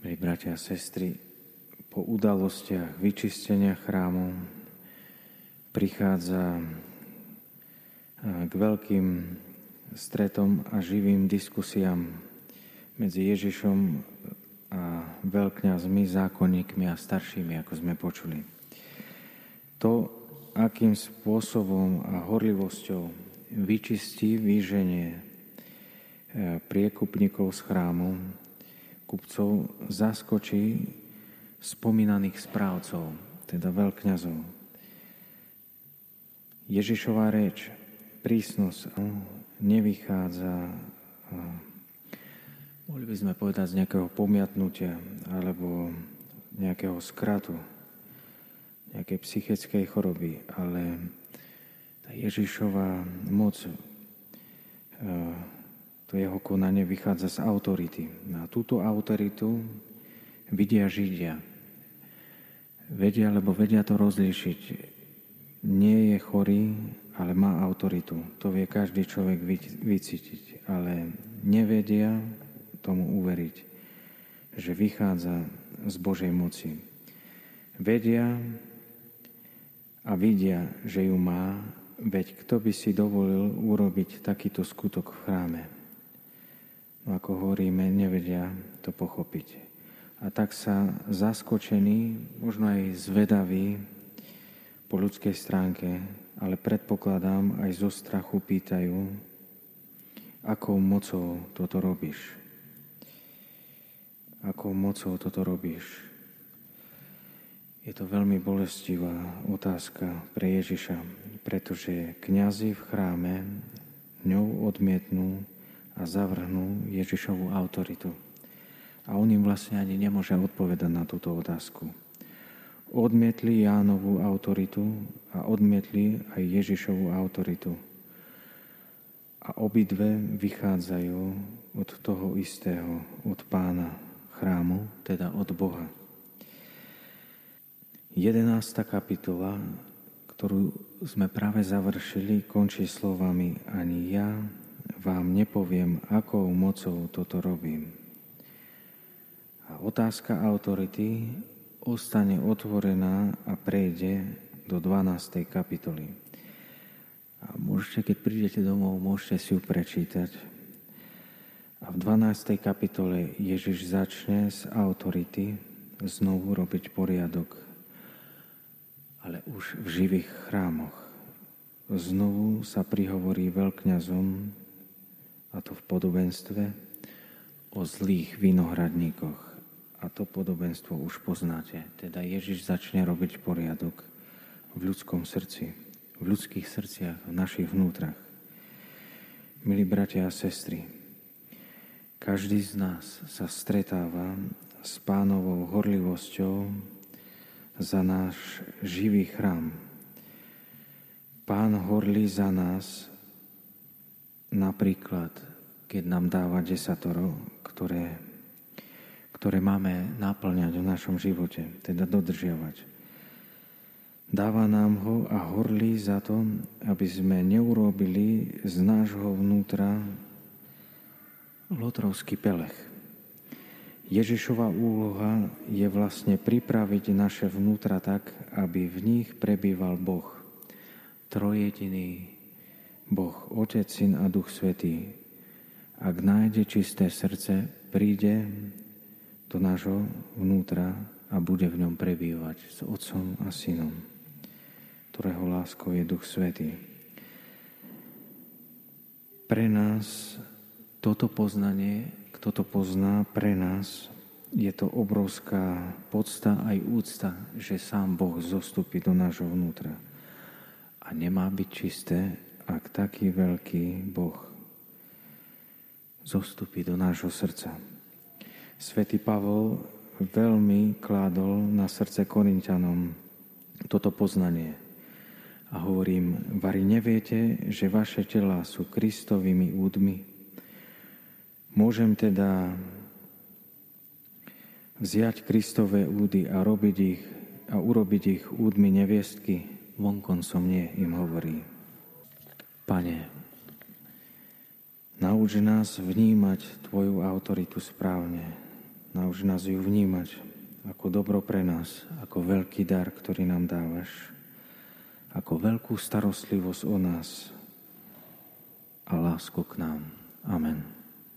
Milí bratia a sestry, po udalostiach vyčistenia chrámu prichádza k veľkým stretom a živým diskusiám medzi Ježišom a veľkňazmi, zákonníkmi a staršími, ako sme počuli. To, akým spôsobom a horlivosťou vyčistí výženie priekupníkov z chrámu, kupcov zaskočí spomínaných správcov, teda veľkňazov. Ježišová reč, prísnosť nevychádza, mohli by sme povedať, z nejakého pomiatnutia alebo nejakého skratu, nejakej psychickej choroby, ale tá Ježišová moc to jeho konanie vychádza z autority. A túto autoritu vidia Židia. Vedia, lebo vedia to rozlíšiť. Nie je chorý, ale má autoritu. To vie každý človek vycítiť. Ale nevedia tomu uveriť, že vychádza z Božej moci. Vedia a vidia, že ju má, veď kto by si dovolil urobiť takýto skutok v chráme ako hovoríme, nevedia to pochopiť. A tak sa zaskočení, možno aj zvedaví po ľudskej stránke, ale predpokladám aj zo strachu pýtajú, akou mocou toto robíš. Akou mocou toto robíš. Je to veľmi bolestivá otázka pre Ježiša, pretože kňazi v chráme ňou odmietnú a zavrhnú Ježišovú autoritu. A on im vlastne ani nemôže odpovedať na túto otázku. Odmietli Jánovú autoritu a odmietli aj Ježišovú autoritu. A obidve vychádzajú od toho istého, od pána chrámu, teda od Boha. 11. kapitola, ktorú sme práve završili, končí slovami Ani ja, vám nepoviem, akou mocou toto robím. A otázka autority ostane otvorená a prejde do 12. kapitoly. A môžete, keď prídete domov, môžete si ju prečítať. A v 12. kapitole Ježiš začne z autority znovu robiť poriadok, ale už v živých chrámoch. Znovu sa prihovorí veľkňazom, a to v podobenstve o zlých vinohradníkoch. A to podobenstvo už poznáte. Teda Ježiš začne robiť poriadok v ľudskom srdci, v ľudských srdciach, v našich vnútrach. Milí bratia a sestry, každý z nás sa stretáva s pánovou horlivosťou za náš živý chrám. Pán horlí za nás Napríklad, keď nám dáva desatoro, ktoré, ktoré máme naplňať v našom živote, teda dodržiavať. Dáva nám ho a horlí za to, aby sme neurobili z nášho vnútra lotrovský pelech. Ježišova úloha je vlastne pripraviť naše vnútra tak, aby v nich prebýval Boh, trojediný Boh, Otec, Syn a Duch Svetý, ak nájde čisté srdce, príde do nášho vnútra a bude v ňom prebývať s Otcom a Synom, ktorého láskou je Duch Svetý. Pre nás toto poznanie, kto to pozná, pre nás je to obrovská podsta aj úcta, že sám Boh zostupí do nášho vnútra. A nemá byť čisté, ak taký veľký Boh zostupí do nášho srdca. Svetý Pavol veľmi kládol na srdce Korintianom toto poznanie. A hovorím, vari neviete, že vaše tela sú Kristovými údmi? Môžem teda vziať Kristové údy a robiť ich a urobiť ich údmi neviestky? Vonkon som nie, im hovorí. Pane, nauč nás vnímať Tvoju autoritu správne. Nauč nás ju vnímať ako dobro pre nás, ako veľký dar, ktorý nám dávaš, ako veľkú starostlivosť o nás a lásku k nám. Amen.